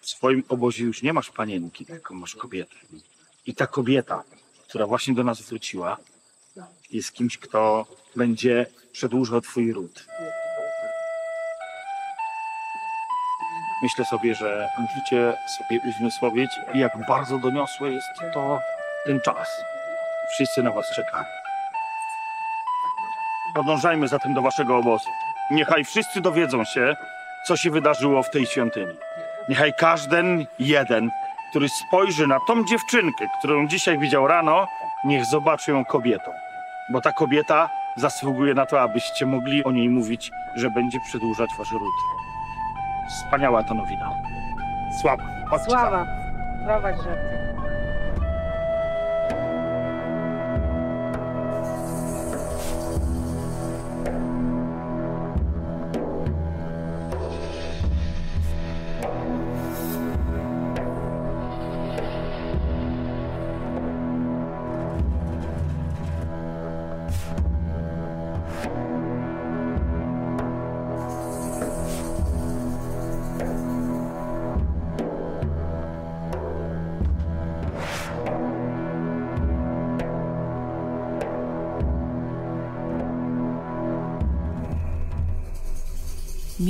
W swoim obozie już nie masz panienki, tylko masz kobietę. I ta kobieta, która właśnie do nas wróciła, jest kimś, kto będzie przedłużał twój ród. Myślę sobie, że musicie sobie uzmysłowić, jak bardzo doniosłe jest to ten czas. Wszyscy na was czekają. Podążajmy zatem do waszego obozu. Niechaj wszyscy dowiedzą się, co się wydarzyło w tej świątyni. Niechaj każdy jeden, który spojrzy na tą dziewczynkę, którą dzisiaj widział rano, niech zobaczy ją kobietą. Bo ta kobieta zasługuje na to, abyście mogli o niej mówić, że będzie przedłużać wasz ród. Wspaniała to nowina. Sława. Chodźcie mną. Sława, prowadź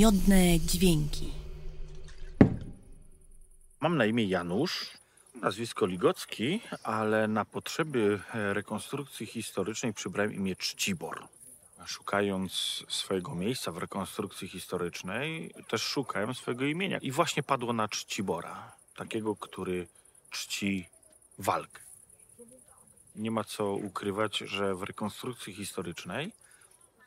Miodne dźwięki. Mam na imię Janusz, nazwisko Ligocki, ale na potrzeby e, rekonstrukcji historycznej przybrałem imię Czcibor. Szukając swojego miejsca w rekonstrukcji historycznej, też szukałem swojego imienia. I właśnie padło na Czcibora, takiego, który czci walkę. Nie ma co ukrywać, że w rekonstrukcji historycznej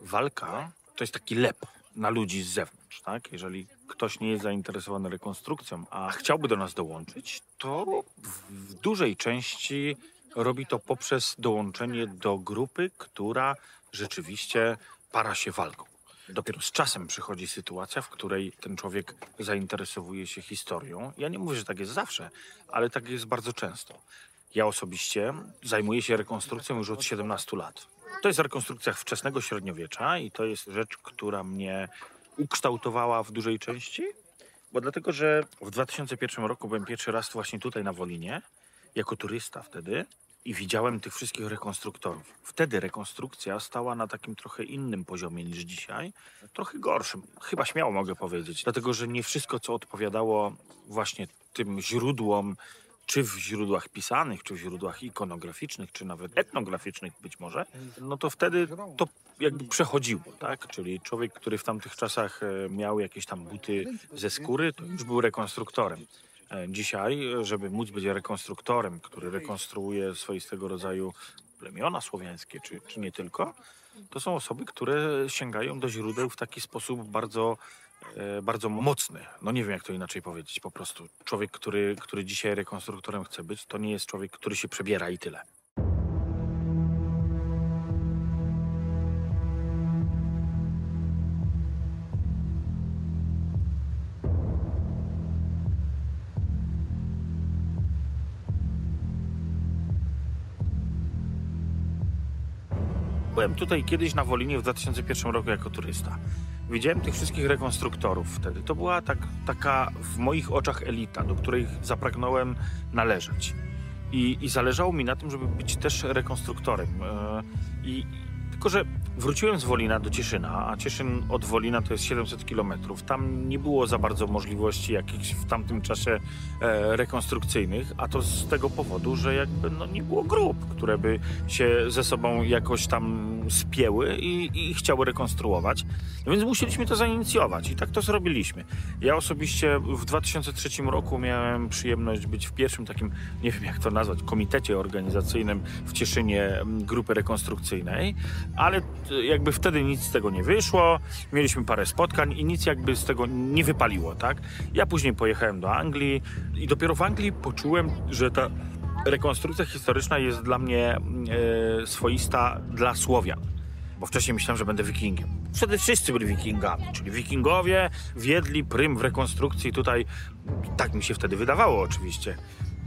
walka to jest taki lep na ludzi z zewnątrz, tak? Jeżeli ktoś nie jest zainteresowany rekonstrukcją, a chciałby do nas dołączyć, to w dużej części robi to poprzez dołączenie do grupy, która rzeczywiście para się walką. Dopiero z czasem przychodzi sytuacja, w której ten człowiek zainteresowuje się historią. Ja nie mówię, że tak jest zawsze, ale tak jest bardzo często. Ja osobiście zajmuję się rekonstrukcją już od 17 lat. To jest rekonstrukcja wczesnego średniowiecza i to jest rzecz, która mnie ukształtowała w dużej części, bo dlatego, że w 2001 roku byłem pierwszy raz właśnie tutaj na Wolinie, jako turysta wtedy i widziałem tych wszystkich rekonstruktorów. Wtedy rekonstrukcja stała na takim trochę innym poziomie niż dzisiaj, trochę gorszym, chyba śmiało mogę powiedzieć, dlatego, że nie wszystko, co odpowiadało właśnie tym źródłom, czy w źródłach pisanych, czy w źródłach ikonograficznych, czy nawet etnograficznych być może, no to wtedy to jakby przechodziło, tak? Czyli człowiek, który w tamtych czasach e, miał jakieś tam buty ze skóry, to już był rekonstruktorem. E, Dzisiaj, żeby móc być rekonstruktorem, który rekonstruuje swoistego rodzaju plemiona słowiańskie, czy, czy nie tylko, to są osoby, które sięgają do źródeł w taki sposób bardzo, bardzo mocny. No nie wiem, jak to inaczej powiedzieć. Po prostu człowiek, który, który dzisiaj rekonstruktorem chce być, to nie jest człowiek, który się przebiera i tyle. Byłem tutaj kiedyś na Wolinie w 2001 roku jako turysta. Widziałem tych wszystkich rekonstruktorów wtedy. To była tak, taka w moich oczach elita, do której zapragnąłem należeć. I, I zależało mi na tym, żeby być też rekonstruktorem. E, I, tylko, że wróciłem z Wolina do Cieszyna, a Cieszyn od Wolina to jest 700 kilometrów. Tam nie było za bardzo możliwości jakichś w tamtym czasie e, rekonstrukcyjnych, a to z tego powodu, że jakby no, nie było grup, które by się ze sobą jakoś tam spięły i, i chciały rekonstruować. No więc musieliśmy to zainicjować i tak to zrobiliśmy. Ja osobiście w 2003 roku miałem przyjemność być w pierwszym takim, nie wiem jak to nazwać, komitecie organizacyjnym w Cieszynie grupy rekonstrukcyjnej, ale t- jakby wtedy nic z tego nie wyszło. Mieliśmy parę spotkań i nic jakby z tego nie wypaliło, tak? Ja później pojechałem do Anglii i dopiero w Anglii poczułem, że ta rekonstrukcja historyczna jest dla mnie e, swoista dla Słowian. Bo wcześniej myślałem, że będę wikingiem. Wtedy wszyscy byli wikingami, czyli wikingowie wiedli prym w rekonstrukcji tutaj. Tak mi się wtedy wydawało oczywiście.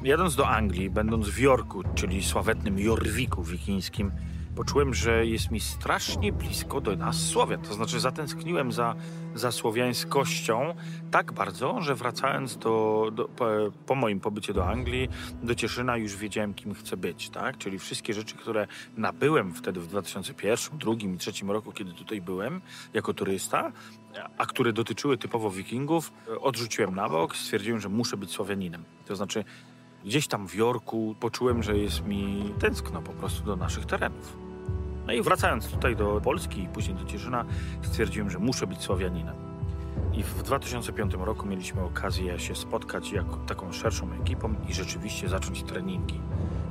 Jadąc do Anglii, będąc w Yorku, czyli sławetnym Jorwiku wikińskim, poczułem, że jest mi strasznie blisko do nas Słowian. To znaczy zatęskniłem za, za słowiańskością tak bardzo, że wracając do, do, po, po moim pobycie do Anglii, do Cieszyna już wiedziałem, kim chcę być, tak? Czyli wszystkie rzeczy, które nabyłem wtedy w 2001, 2002 i 2003 roku, kiedy tutaj byłem jako turysta, a które dotyczyły typowo wikingów, odrzuciłem na bok, stwierdziłem, że muszę być Słowianinem. To znaczy gdzieś tam w Jorku poczułem, że jest mi tęskno po prostu do naszych terenów. No i wracając tutaj do Polski i później do Cieszyna, stwierdziłem, że muszę być Słowianinem. I w 2005 roku mieliśmy okazję się spotkać jako taką szerszą ekipą i rzeczywiście zacząć treningi.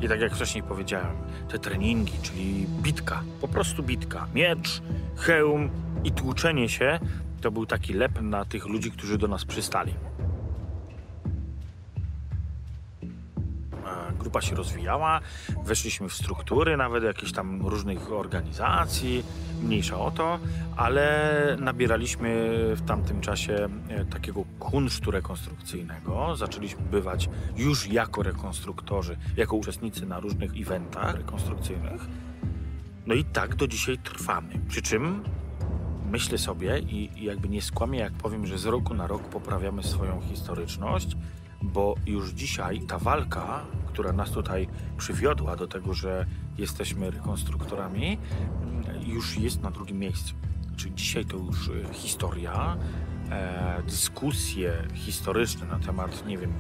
I tak jak wcześniej powiedziałem, te treningi, czyli bitka, po prostu bitka, miecz, hełm i tłuczenie się, to był taki lep na tych ludzi, którzy do nas przystali. Grupa się rozwijała, weszliśmy w struktury nawet jakichś tam różnych organizacji, mniejsza o to, ale nabieraliśmy w tamtym czasie e, takiego kunsztu rekonstrukcyjnego. Zaczęliśmy bywać już jako rekonstruktorzy, jako uczestnicy na różnych eventach rekonstrukcyjnych. No i tak do dzisiaj trwamy. Przy czym myślę sobie i i jakby nie skłamię, jak powiem, że z roku na rok poprawiamy swoją historyczność, bo już dzisiaj ta walka, która nas tutaj przywiodła do tego, że jesteśmy rekonstruktorami, mm, już jest na drugim miejscu. Czyli dzisiaj to już e, historia, e, dyskusje historyczne na temat, nie wiem,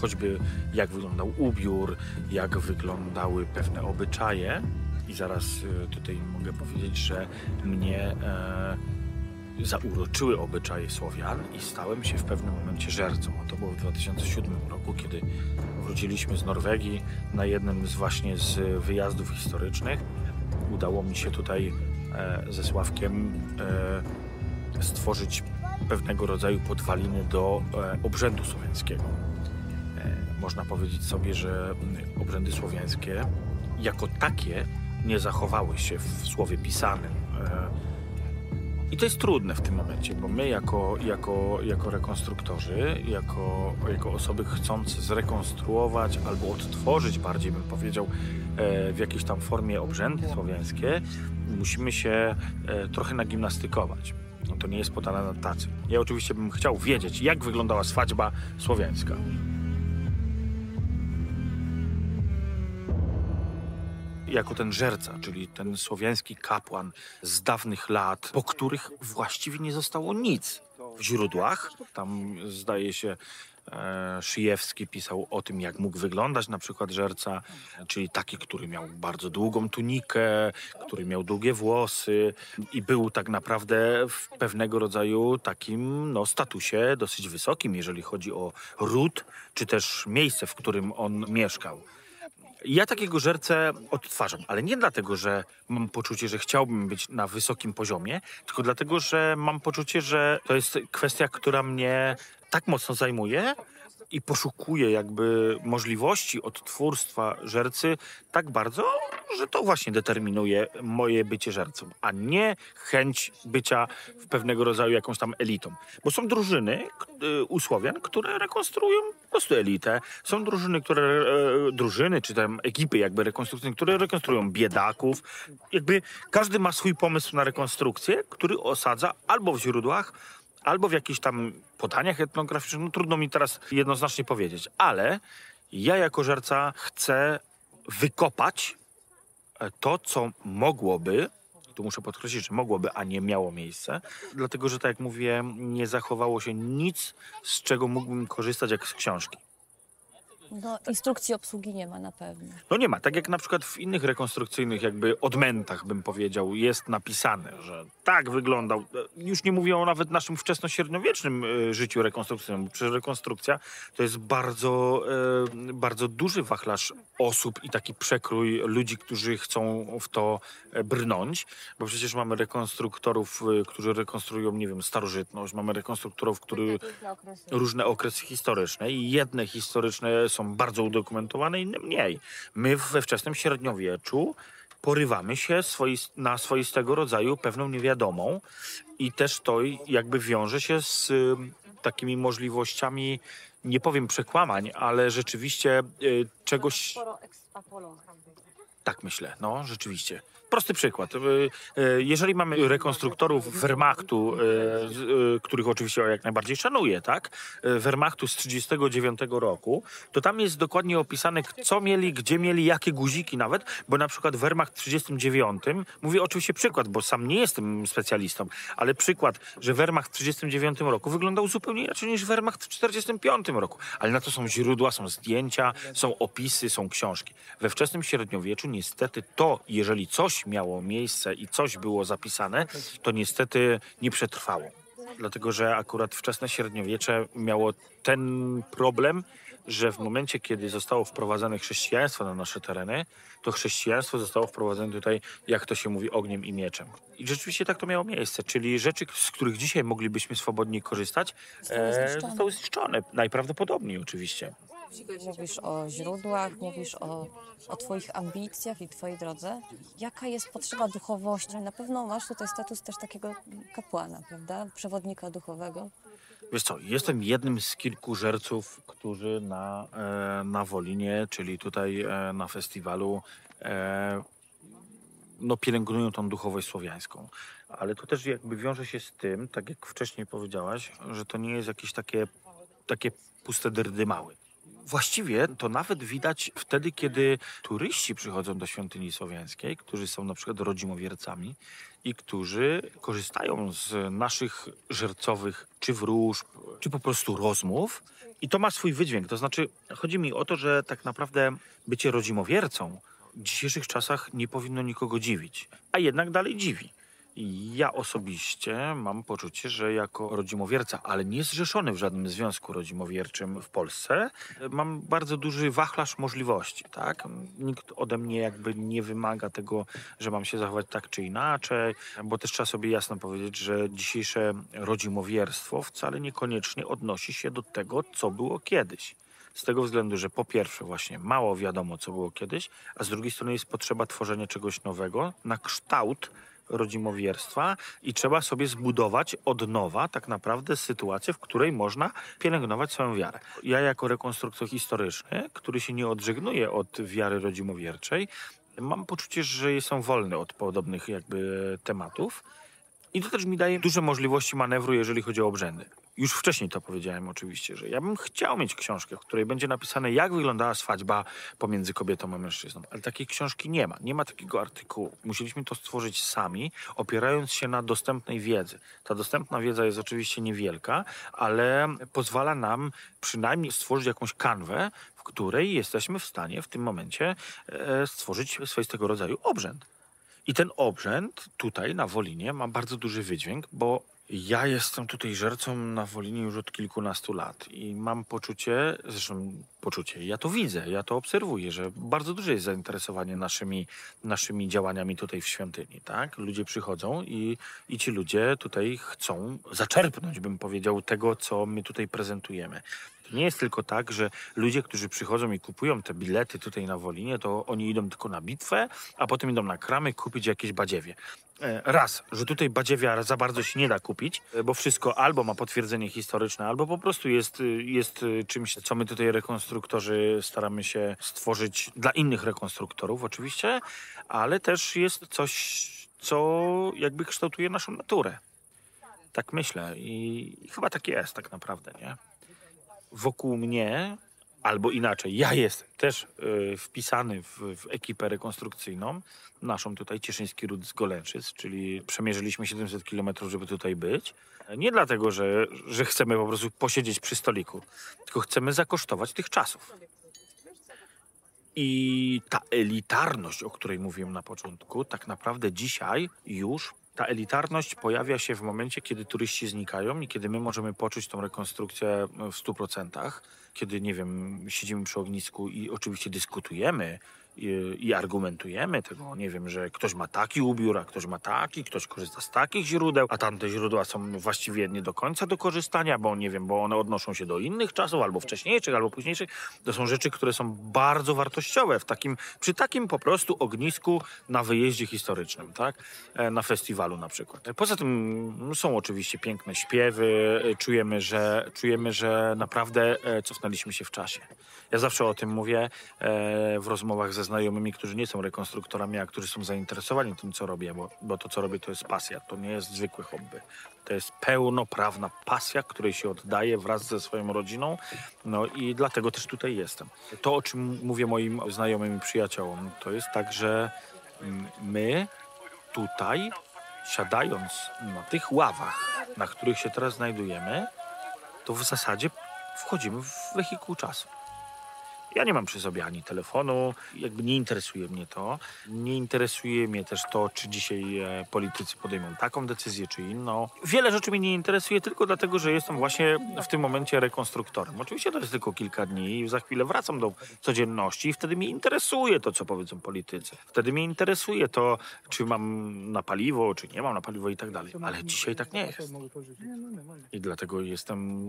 choćby jak wyglądał ubiór, jak wyglądały pewne obyczaje. I zaraz e, tutaj mogę powiedzieć, że mnie e, zauroczyły obyczaje Słowian i stałem się w pewnym momencie żercą. To było w 2007 roku, kiedy wróciliśmy z Norwegii na jednym z właśnie z wyjazdów historycznych. Udało mi się tutaj e, ze Sławkiem e, stworzyć pewnego rodzaju podwaliny do e, obrzędu słowiańskiego. Można powiedzieć sobie, że obrzędy słowiańskie jako takie nie zachowały się w słowie pisanym. I to jest trudne w tym momencie, bo my jako, jako, jako rekonstruktorzy, jako, jako osoby chcące zrekonstruować albo odtworzyć, bardziej bym powiedział, e, w jakiejś tam formie obrzędy słowiańskie, musimy się e, trochę nagimnastykować. No to nie jest podane na tacy. Ja oczywiście bym chciał wiedzieć, jak wyglądała swadźba słowiańska. Jako ten żerca, czyli ten słowiański kapłan z dawnych lat, po których właściwie nie zostało nic w źródłach. Tam zdaje się e, Szyjewski pisał o tym, jak mógł wyglądać na przykład żerca, czyli taki, który miał bardzo długą tunikę, który miał długie włosy i był tak naprawdę w pewnego rodzaju takim no, statusie dosyć wysokim, jeżeli chodzi o ród, czy też miejsce, w którym on mieszkał. Ja takiego żercę odtwarzam, ale nie dlatego, że mam poczucie, że chciałbym być na wysokim poziomie, tylko dlatego, że mam poczucie, że to jest kwestia, która mnie tak mocno zajmuje i poszukuję jakby możliwości odtwórstwa żercy tak bardzo, że to właśnie determinuje moje bycie żercą, a nie chęć bycia w pewnego rodzaju jakąś tam elitą. Bo są drużyny y, u Słowian, które rekonstruują po prostu elitę. Są drużyny, które, e, drużyny czy tam ekipy jakby rekonstrukcyjne, które rekonstruują biedaków. Jakby każdy ma swój pomysł na rekonstrukcję, który osadza albo w źródłach, albo w jakichś tam podaniach etnograficznych. No trudno mi teraz jednoznacznie powiedzieć, ale ja jako żerca chcę wykopać e, to, co mogłoby, tu muszę podkreślić, że mogłoby, a nie miało miejsce, dlatego że tak jak mówię, nie zachowało się nic, z czego mógłbym korzystać jak z książki. No, instrukcji obsługi nie ma na pewno. No nie ma, tak jak na przykład w innych rekonstrukcyjnych jakby odmętach bym powiedział, jest napisane, że tak wyglądał, już nie mówię o nawet naszym wczesnośredniowiecznym e, życiu rekonstrukcyjnym, bo przecież rekonstrukcja to jest bardzo, e, bardzo duży wachlarz osób i taki przekrój ludzi, którzy chcą w to e, brnąć, bo przecież mamy rekonstruktorów, którzy rekonstruują, nie wiem, starożytność, mamy rekonstruktorów, którzy różne okresy historyczne i jedne historyczne są bardzo udokumentowane, inne mniej. My we wczesnym średniowieczu porywamy się swois- na swoistego rodzaju pewną niewiadomą i też to jakby wiąże się z y, takimi możliwościami, nie powiem przekłamań, ale rzeczywiście y, czegoś Tak myślę, no rzeczywiście. Prosty przykład. Y, Jeżeli mamy rekonstruktorów Wehrmachtu, z- y, których oczywiście jak najbardziej szanuję, tak? Wehrmachtu z 1939 roku, to tam jest dokładnie opisane, co mieli, gdzie mieli, jakie guziki nawet, bo na przykład Wehrmacht w 1939, mówię oczywiście przykład, bo sam nie jestem specjalistą, ale przykład, że Wehrmacht w 1939 roku wyglądał zupełnie inaczej niż Wehrmacht w 1945 roku. Ale na to są źródła, są zdjęcia, są opisy, są książki. We wczesnym średniowieczu niestety to, jeżeli coś miało miejsce i coś było zapisane, to niestety nie przetrwało. Dlatego, że akurat wczesne średniowiecze miało ten problem, że w momencie, kiedy zostało wprowadzone chrześcijaństwo na nasze tereny, to chrześcijaństwo zostało wprowadzone tutaj, jak to się mówi, ogniem i mieczem. I rzeczywiście tak to miało miejsce, czyli rzeczy, z których dzisiaj moglibyśmy swobodnie korzystać, Zostały e, zniszczone. zostały zniszczone. Najprawdopodobniej oczywiście. Mówisz o źródłach, mówisz o, o Twoich ambicjach i Twojej drodze. Jaka jest potrzeba duchowości? Na pewno masz tutaj status też takiego kapłana, prawda? Przewodnika duchowego. Wiesz co, jestem jednym z kilku żerców, którzy na, e, na Wolinie, czyli tutaj e, na festiwalu, e, no pielęgnują tą duchowość słowiańską. Ale to też jakby wiąże się z tym, tak jak wcześniej powiedziałaś, że to nie jest jakieś takie, takie puste dyrdymały. Właściwie to nawet widać wtedy, kiedy turyści przychodzą do świątyni słowiańskiej, którzy są na przykład rodzimowiercami i którzy korzystają z naszych żercowych czy wróżb, czy po prostu rozmów. I to ma swój wydźwięk. To znaczy, chodzi mi o to, że tak naprawdę bycie rodzimowiercą w dzisiejszych czasach nie powinno nikogo dziwić, a jednak dalej dziwi. Ja osobiście mam poczucie, że jako rodzimowierca, ale nie zrzeszony w żadnym związku rodzimowierczym w Polsce, mam bardzo duży wachlarz możliwości, tak? Nikt ode mnie jakby nie wymaga tego, że mam się zachować tak czy inaczej, bo też trzeba sobie jasno powiedzieć, że dzisiejsze rodzimowierstwo wcale niekoniecznie odnosi się do tego, co było kiedyś. Z tego względu, że po pierwsze właśnie mało wiadomo, co było kiedyś, a z drugiej strony jest potrzeba tworzenia czegoś nowego na kształt rodzimowierstwa i trzeba sobie zbudować od nowa tak naprawdę sytuację, w której można pielęgnować swoją wiarę. Ja jako rekonstruktor historyczny, który się nie odżegnuje od wiary rodzimowierczej, mam poczucie, że jestem wolny od podobnych jakby tematów. I to też mi daje duże możliwości manewru, jeżeli chodzi o obrzędy. Już wcześniej to powiedziałem oczywiście, że ja bym chciał mieć książkę, w której będzie napisane, jak wyglądała swadźba pomiędzy kobietą a mężczyzną. Ale takiej książki nie ma. Nie ma takiego artykułu. Musieliśmy to stworzyć sami, opierając się na dostępnej wiedzy. Ta dostępna wiedza jest oczywiście niewielka, ale pozwala nam przynajmniej stworzyć jakąś kanwę, w której jesteśmy w stanie w tym momencie e, stworzyć swoistego rodzaju obrzęd. I ten obrzęd tutaj na Wolinie ma bardzo duży wydźwięk, bo ja jestem tutaj żercą na Wolinie już od kilkunastu lat i mam poczucie, zresztą poczucie, ja to widzę, ja to obserwuję, że bardzo duże jest zainteresowanie naszymi, naszymi działaniami tutaj w świątyni, tak? Ludzie przychodzą i, i ci ludzie tutaj chcą zaczerpnąć, bym powiedział, tego, co my tutaj prezentujemy. Nie jest tylko tak, że ludzie, którzy przychodzą i kupują te bilety tutaj na Wolinie, to oni idą tylko na bitwę, a potem idą na kramy kupić jakieś badziewie. E, Raz, że tutaj badziewia za bardzo się nie da kupić, e, bo wszystko albo ma potwierdzenie historyczne, albo po prostu jest, y, jest y, czymś, co my tutaj rekonstruktorzy staramy się stworzyć dla innych rekonstruktorów oczywiście, ale też jest coś, co jakby kształtuje naszą naturę. Tak myślę i chyba tak jest tak naprawdę, nie? Wokół mnie, albo inaczej, ja jestem też y, wpisany w, w ekipę rekonstrukcyjną, naszą tutaj Cieszyński Ród z Golęczyc, czyli przemierzyliśmy 700 kilometrów, żeby tutaj być. Nie dlatego, że, że chcemy po prostu posiedzieć przy stoliku, tylko chcemy zakosztować tych czasów. I ta elitarność, o której mówiłem na początku, tak naprawdę dzisiaj już ta elitarność pojawia się w momencie, kiedy turyści znikają i kiedy my możemy poczuć tą rekonstrukcję w 100%, kiedy, nie wiem, siedzimy przy ognisku i oczywiście dyskutujemy i, i argumentujemy tego, nie wiem, że ktoś ma taki ubiór, a ktoś ma taki, ktoś korzysta z takich źródeł, a tamte źródła są właściwie nie do końca do korzystania, bo nie wiem, bo one odnoszą się do innych czasów, albo wcześniejszych, albo późniejszych. To są rzeczy, które są bardzo wartościowe w takim, przy takim po prostu ognisku na wyjeździe historycznym, tak? E, Na festiwalu na przykład. Poza tym są oczywiście piękne śpiewy, e, czujemy, że, czujemy, że naprawdę e, cofnęliśmy się w czasie. Ja zawsze o tym mówię e, w rozmowach ze znajomymi, którzy nie są rekonstruktorami, a którzy są zainteresowani tym, co robię, bo, bo to, co robię, to jest pasja. To nie jest zwykłe hobby. To jest pełnoprawna pasja, której się oddaje wraz ze swoją rodziną. No i dlatego też tutaj jestem. To, o czym mówię moim znajomym i przyjaciołom, to jest tak, że mm, my tutaj, siadając na tych ławach, na których się teraz znajdujemy, to w zasadzie wchodzimy w wehikuł czasu. Ja nie mam przy sobie ani telefonu, jakby nie interesuje mnie to. Nie interesuje mnie też to, czy dzisiaj e, politycy podejmą taką decyzję, czy inną. Wiele rzeczy mnie nie interesuje tylko dlatego, że jestem właśnie w tym momencie rekonstruktorem. Oczywiście to jest tylko kilka dni i za chwilę wracam do codzienności i wtedy mnie interesuje to, co powiedzą politycy. Wtedy mnie interesuje to, czy mam na paliwo, czy nie mam na paliwo i tak dalej. Ale dzisiaj tak nie jest. I dlatego jestem,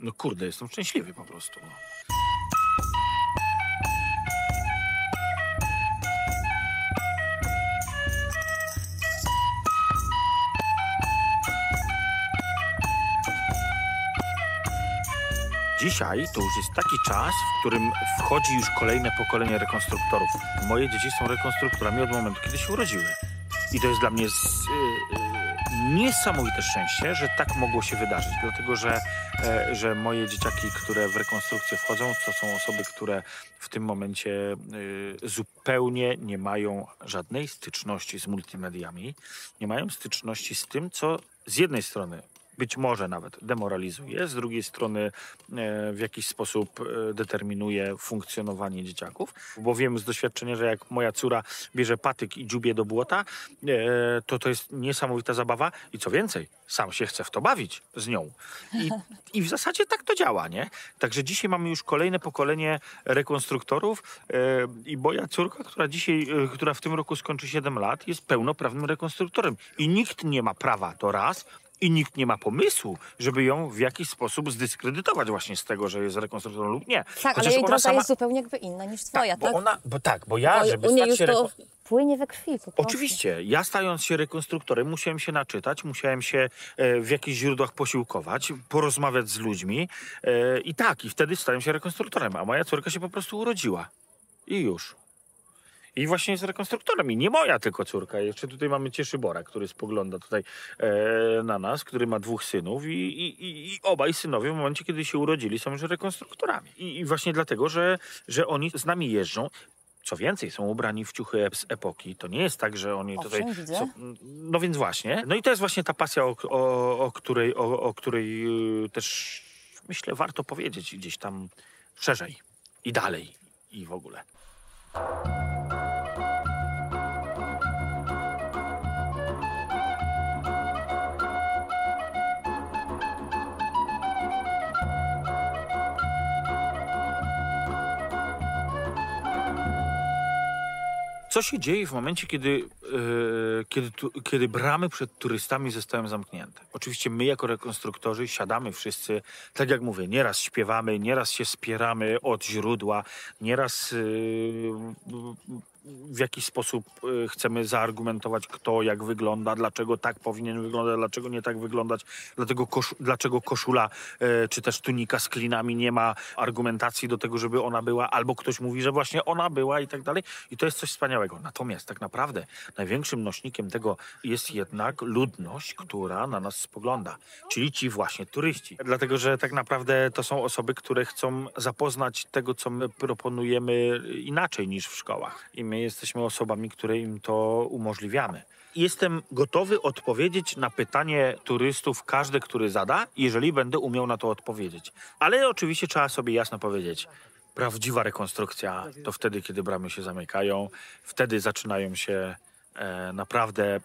no kurde, jestem szczęśliwy po prostu. No. Dzisiaj to już jest taki czas, w którym wchodzi już kolejne pokolenie rekonstruktorów. Moje dzieci są rekonstruktorami od momentu, kiedy się urodziły. I to jest dla mnie z, y, y, niesamowite szczęście, że tak mogło się wydarzyć, dlatego że, e, że moje dzieciaki, które w rekonstrukcję wchodzą, to są osoby, które w tym momencie y, zupełnie nie mają żadnej styczności z multimediami, nie mają styczności z tym, co z jednej strony być może nawet demoralizuje, z drugiej strony e, w jakiś sposób e, determinuje funkcjonowanie dzieciaków, bo wiem z doświadczenia, że jak moja córa bierze patyk i dziubie do błota, e, to to jest niesamowita zabawa i co więcej, sam się chce w to bawić z nią. I, i w zasadzie tak to działa, nie? Także dzisiaj mamy już kolejne pokolenie rekonstruktorów i moja córka, która dzisiaj, która w tym roku skończy 7 lat, jest pełnoprawnym rekonstruktorem i nikt nie ma prawa, to raz, i nikt nie ma pomysłu, żeby ją w jakiś sposób zdyskredytować właśnie z tego, że jest rekonstruktorem lub nie. Tak, ale Chociaż jej ona droga sama- jest zupełnie jakby inna niż twoja, bo tak? Ona, bo tak, bo ja, Bo żeby u niej stać już się to reko- płynie we krwi po prostu. Oczywiście, ja stając się rekonstruktorem, musiałem się naczytać, musiałem się e, w jakichś źródłach posiłkować, porozmawiać z ludźmi e, i tak, i wtedy stałem się rekonstruktorem, a moja córka się po prostu urodziła. I już. I właśnie jest rekonstruktorem. I nie moja tylko córka. Jeszcze tutaj mamy Cieszybora, który spogląda tutaj e, na nas, który ma dwóch synów i, i, i- i obaj synowie w momencie, kiedy się urodzili są już rekonstruktorami. I, i właśnie dlatego, że, że oni z nami jeżdżą. Co więcej, są ubrani w ciuchy z epoki. To nie jest tak, że oni Owszem, tutaj. widzę. są- no więc właśnie. No i to jest właśnie ta pasja, o, o, o której, o, o której y, też myślę warto powiedzieć gdzieś tam szerzej i dalej i w ogóle. Co się dzieje w momencie, kiedy, e, kiedy, tu, kiedy bramy przed turystami zostają zamknięte? Oczywiście my jako rekonstruktorzy siadamy wszyscy, tak jak mówię, nieraz śpiewamy, nieraz się spieramy od źródła, nieraz e, w jakiś sposób e, chcemy zaargumentować, kto jak wygląda, dlaczego tak powinien wyglądać, dlaczego nie tak wyglądać, dlatego dlaczego koszula e, czy też tunika z klinami nie ma argumentacji do tego, żeby ona była, albo ktoś mówi, że właśnie ona była i tak dalej. I to jest coś wspaniałego. Natomiast tak naprawdę największym nośnikiem tego jest jednak ludność, która na nas spogląda, czyli ci właśnie turyści. Dlatego, że tak naprawdę to są osoby, które chcą zapoznać tego, co my proponujemy inaczej niż w szkołach. My jesteśmy osobami, które im to umożliwiamy. Jestem gotowy odpowiedzieć na pytanie turystów, każdy, który zada, jeżeli będę umiał na to odpowiedzieć. Ale oczywiście trzeba sobie jasno powiedzieć, prawdziwa rekonstrukcja to wtedy, kiedy bramy się zamykają, wtedy zaczynają się e, naprawdę e,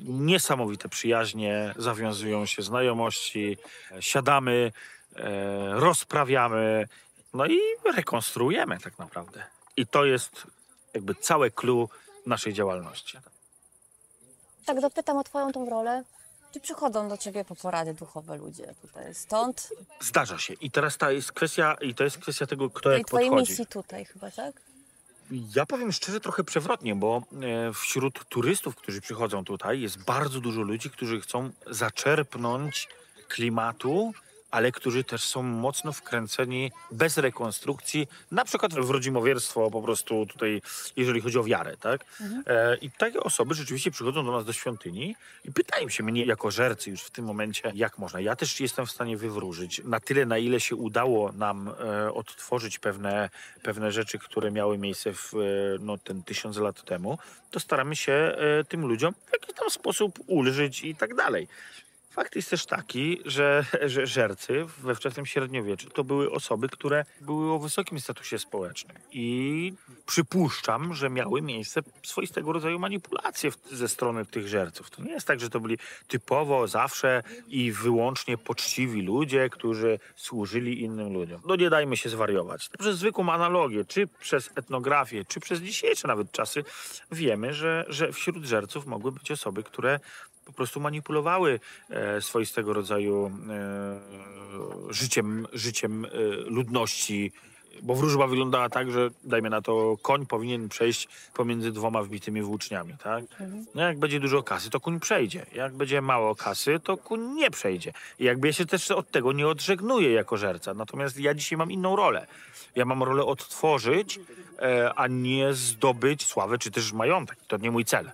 niesamowite przyjaźnie, zawiązują się znajomości, e, siadamy, e, rozprawiamy, no i rekonstruujemy tak naprawdę. I to jest jakby całe clue naszej działalności. Tak, dopytam o twoją tą rolę. Czy przychodzą do ciebie po porady duchowe ludzie tutaj stąd? Zdarza się. I teraz ta jest kwestia, i to jest kwestia tego, kto I jak twojej podchodzi. misji tutaj chyba, tak? Ja powiem szczerze trochę przewrotnie, bo e, wśród turystów, którzy przychodzą tutaj, jest bardzo dużo ludzi, którzy chcą zaczerpnąć klimatu ale którzy też są mocno wkręceni bez rekonstrukcji, na przykład w rodzimowierstwo po prostu tutaj, jeżeli chodzi o wiarę, tak? E, I takie osoby rzeczywiście przychodzą do nas do świątyni i pytają się mnie jako żercy już w tym momencie, jak można. Ja też jestem w stanie wywróżyć na tyle, na ile się udało nam e, odtworzyć pewne, pewne rzeczy, które miały miejsce w e, no, ten tysiąc lat temu, to staramy się e, tym ludziom w jakiś tam sposób ulżyć i tak dalej. Fakt jest też taki, że, że żercy we wczesnym średniowieczu to były osoby, które były o wysokim statusie społecznym. I przypuszczam, że miały miejsce swoistego rodzaju manipulacje ze strony tych żerców. To nie jest tak, że to byli typowo zawsze i wyłącznie poczciwi ludzie, którzy służyli innym ludziom. No nie dajmy się zwariować. Przez zwykłą analogię, czy przez etnografię, czy przez dzisiejsze nawet czasy, wiemy, że, że wśród żerców mogły być osoby, które po prostu manipulowały e, swoistego rodzaju e, życiem, życiem e, ludności. Bo wróżba wyglądała tak, że dajmy na to, koń powinien przejść pomiędzy dwoma wbitymi włóczniami, tak? No jak będzie dużo kasy, to koń przejdzie. Jak będzie mało kasy, to koń nie przejdzie. I jakby ja się też od tego nie odżegnuję jako żerca. Natomiast ja dzisiaj mam inną rolę. Ja mam rolę odtworzyć, e, a nie zdobyć sławę czy też majątek. To nie mój cel.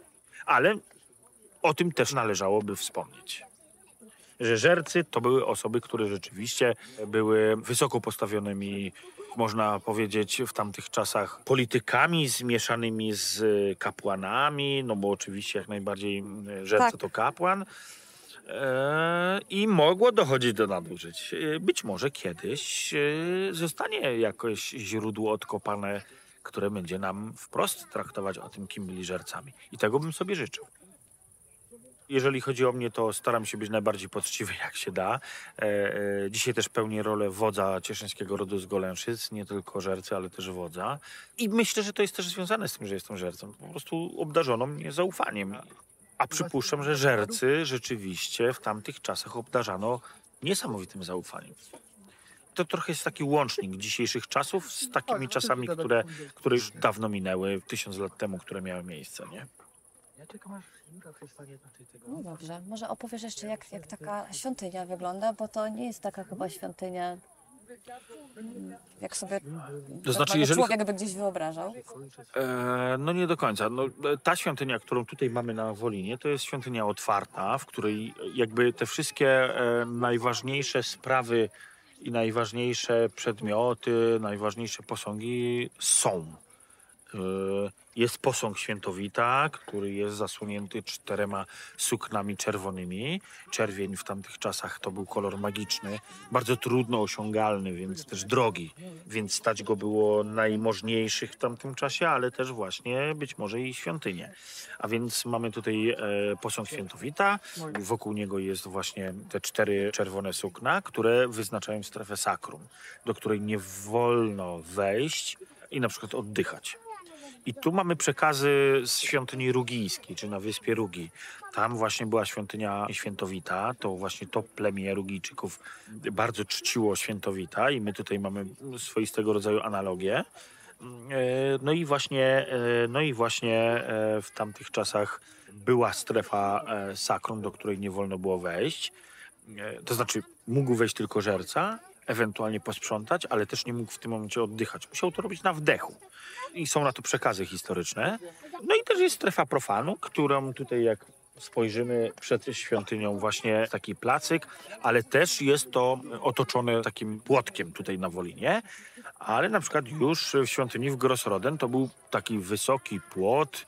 Ale o tym też należałoby wspomnieć. Że żercy to były osoby, które rzeczywiście były wysoko postawionymi, można powiedzieć, w tamtych czasach politykami zmieszanymi z kapłanami, no bo oczywiście jak najbardziej mm, żerca Tak. to kapłan. E, I mogło dochodzić do nadużyć. E, Być może kiedyś e, zostanie jakoś źródło odkopane, które będzie nam wprost traktować o tym, kim byli żercami. I tego bym sobie życzył. Jeżeli chodzi o mnie, to staram się być najbardziej poczciwy, jak się da. E, e, dzisiaj też pełnię rolę wodza cieszyńskiego rodu z Golęszyc, nie tylko żercy, ale też wodza. I myślę, że to jest też związane z tym, że jestem żercą. Po prostu obdarzono mnie zaufaniem. A przypuszczam, że żercy rzeczywiście w tamtych czasach obdarzano niesamowitym zaufaniem. To trochę jest taki łącznik dzisiejszych czasów z takimi czasami, które, które już dawno minęły, tysiąc lat temu, które miały miejsce, nie? Ja czekam aż No dobrze, może opowiesz jeszcze, jak, jak taka świątynia wygląda, bo to nie jest taka chyba świątynia, jak sobie To znaczy, jeżeli człowiek by gdzieś wyobrażał. E, no nie do końca. No, e, ta świątynia, którą tutaj mamy na Wolinie, to jest świątynia otwarta, w której jakby te wszystkie e, najważniejsze sprawy i najważniejsze przedmioty, najważniejsze posągi są. E, Jest posąg świętowita, który jest zasłonięty czterema suknami czerwonymi. Czerwień w tamtych czasach to był kolor magiczny, bardzo trudno osiągalny, więc też drogi. Więc stać go było najmożniejszych w tamtym czasie, ale też właśnie być może i świątynię. A więc mamy tutaj e, posąg świętowita. Wokół niego jest właśnie te cztery czerwone sukna, które wyznaczają strefę sakrum, do której nie wolno wejść i na przykład oddychać. I tu mamy przekazy z świątyni rugijskiej, czy na wyspie Rugi. Tam właśnie była świątynia świętowita, to właśnie to plemię Rugijczyków bardzo czciło świętowita i my tutaj mamy swoistego rodzaju analogię. E, No i właśnie, e, no i właśnie e, w tamtych czasach była strefa sakrum, do której nie wolno było wejść. To znaczy mógł wejść tylko żerca, ewentualnie posprzątać, ale też nie mógł w tym momencie oddychać. Musiał to robić na wdechu. I są na to przekazy historyczne. No i też jest strefa profanu, którą tutaj jak spojrzymy przed świątynią właśnie taki placyk, ale też jest to otoczone takim płotkiem tutaj na Wolinie. Ale na przykład już w świątyni w Grossroden to był taki wysoki płot,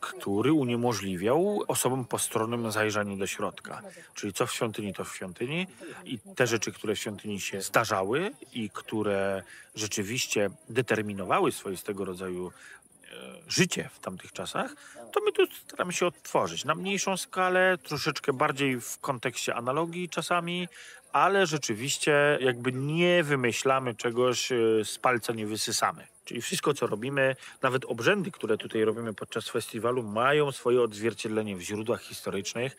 który uniemożliwiał osobom postronnym zajrzenie do środka. Czyli co w świątyni, to w świątyni. I te rzeczy, które w świątyni się zdarzały i które rzeczywiście determinowały swoistego rodzaju e, życie w tamtych czasach, to my tu staramy się odtworzyć na mniejszą skalę, troszeczkę bardziej w kontekście analogii czasami, ale rzeczywiście jakby nie wymyślamy czegoś, e, z palca nie wysysamy. Czyli wszystko, co robimy, nawet obrzędy, które tutaj robimy podczas festiwalu, mają swoje odzwierciedlenie w źródłach historycznych.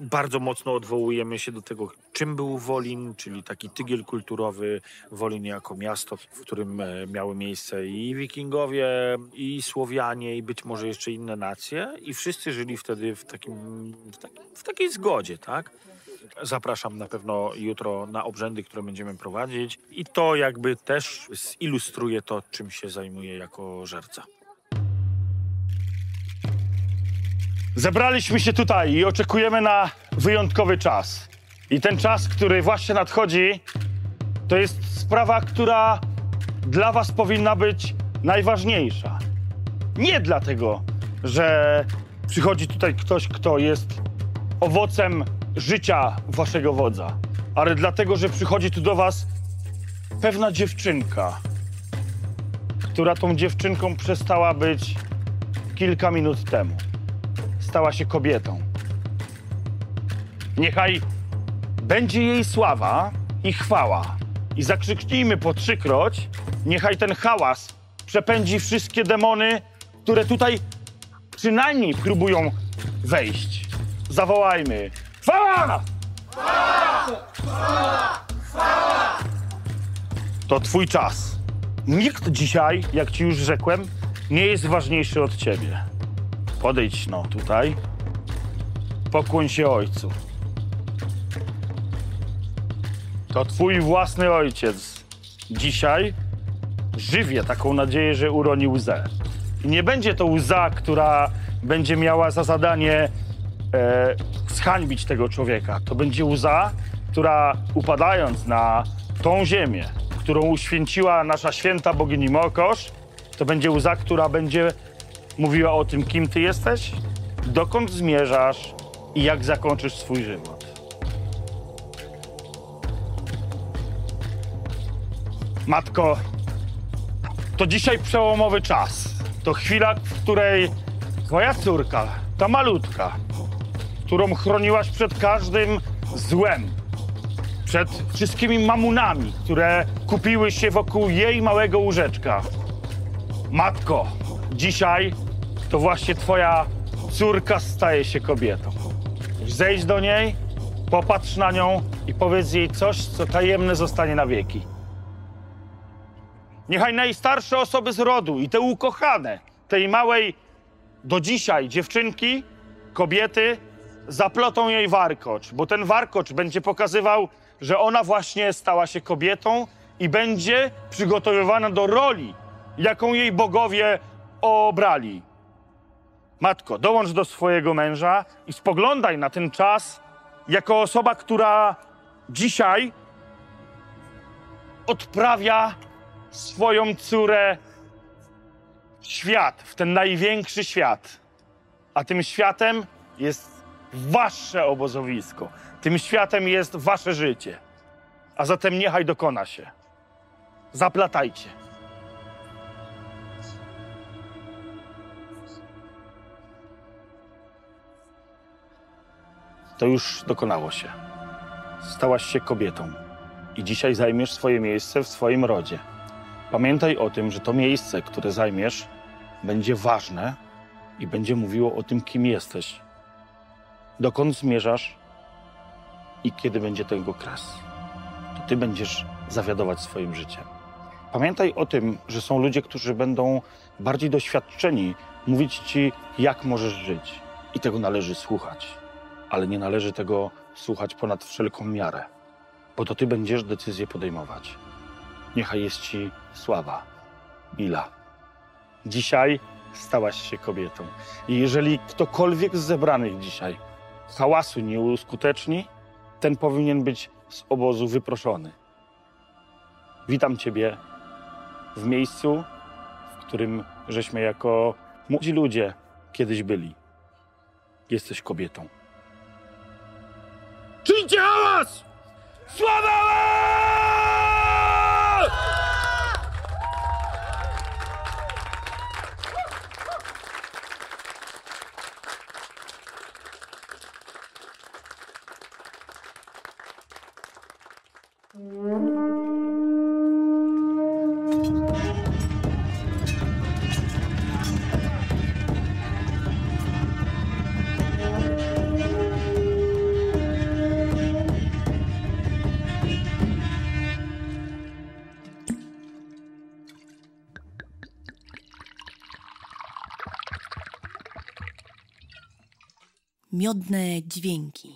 Bardzo mocno odwołujemy się do tego, czym był Wolin, czyli taki tygiel kulturowy Wolin jako miasto, w którym e, miały miejsce i wikingowie, i Słowianie, i być może jeszcze inne nacje. I wszyscy żyli wtedy w, takim, w, takim, w takiej zgodzie, tak? Zapraszam na pewno jutro na obrzędy, które będziemy prowadzić i to jakby też zilustruje to, czym się zajmuję jako żerca. Zebraliśmy się tutaj i oczekujemy na wyjątkowy czas. I ten czas, który właśnie nadchodzi, to jest sprawa, która dla Was powinna być najważniejsza. Nie dlatego, że przychodzi tutaj ktoś, kto jest owocem życia Waszego wodza, ale dlatego, że przychodzi tu do Was pewna dziewczynka, która tą dziewczynką przestała być kilka minut temu stała się kobietą. Niechaj będzie jej sława i chwała. I zakrzyknijmy po trzykroć, niechaj ten hałas przepędzi wszystkie demony, które tutaj przynajmniej próbują wejść. Zawołajmy. Chwała! To twój czas. Nikt dzisiaj, jak ci już rzekłem, nie jest ważniejszy od ciebie. Podejdź no tutaj. Pokłoń się ojcu. To twój własny ojciec. Dzisiaj żywię taką nadzieję, że uroni łzę. I nie będzie to łza, która będzie miała za zadanie e, zhańbić tego człowieka. To będzie łza, która upadając na tą ziemię, którą uświęciła nasza święta bogini Mokosz, to będzie łza, która będzie mówiła o tym, kim ty jesteś, dokąd zmierzasz i jak zakończysz swój żywot. Matko, to dzisiaj przełomowy czas. To chwila, w której twoja córka, ta malutka, którą chroniłaś przed każdym złem, przed wszystkimi mamunami, które kupiły się wokół jej małego łóżeczka. Matko, dzisiaj to właśnie twoja córka staje się kobietą. Zejdź do niej, popatrz na nią i powiedz jej coś, co tajemne zostanie na wieki. Niechaj najstarsze osoby z rodu i te ukochane, tej małej do dzisiaj dziewczynki, kobiety, zaplotą jej warkocz, bo ten warkocz będzie pokazywał, że ona właśnie stała się kobietą i będzie przygotowywana do roli, jaką jej bogowie obrali. Matko, dołącz do swojego męża i spoglądaj na ten czas jako osoba, która dzisiaj odprawia swoją córę w świat, w ten największy świat. A tym światem jest wasze obozowisko. Tym światem jest wasze życie. A zatem niechaj dokona się. Zaplatajcie. To już dokonało się. Stałaś się kobietą i dzisiaj zajmiesz swoje miejsce w swoim rodzie. Pamiętaj o tym, że to miejsce, które zajmiesz, będzie ważne i będzie mówiło o tym, kim jesteś, dokąd zmierzasz i kiedy będzie tego kres. To ty będziesz zawiadować swoim życiem. Pamiętaj o tym, że są ludzie, którzy będą bardziej doświadczeni, mówić ci, jak możesz żyć. I tego należy słuchać, ale nie należy tego słuchać ponad wszelką miarę, bo to ty będziesz decyzję podejmować. Niechaj jest ci sława, Mila. Dzisiaj stałaś się kobietą. I jeżeli ktokolwiek z zebranych dzisiaj hałasu nie uskuteczni, ten powinien być z obozu wyproszony. Witam Ciebie w miejscu, w którym żeśmy jako młodzi ludzie kiedyś byli. Jesteś kobietą. Czyńcie hałas! Sława! Miodne dźwięki.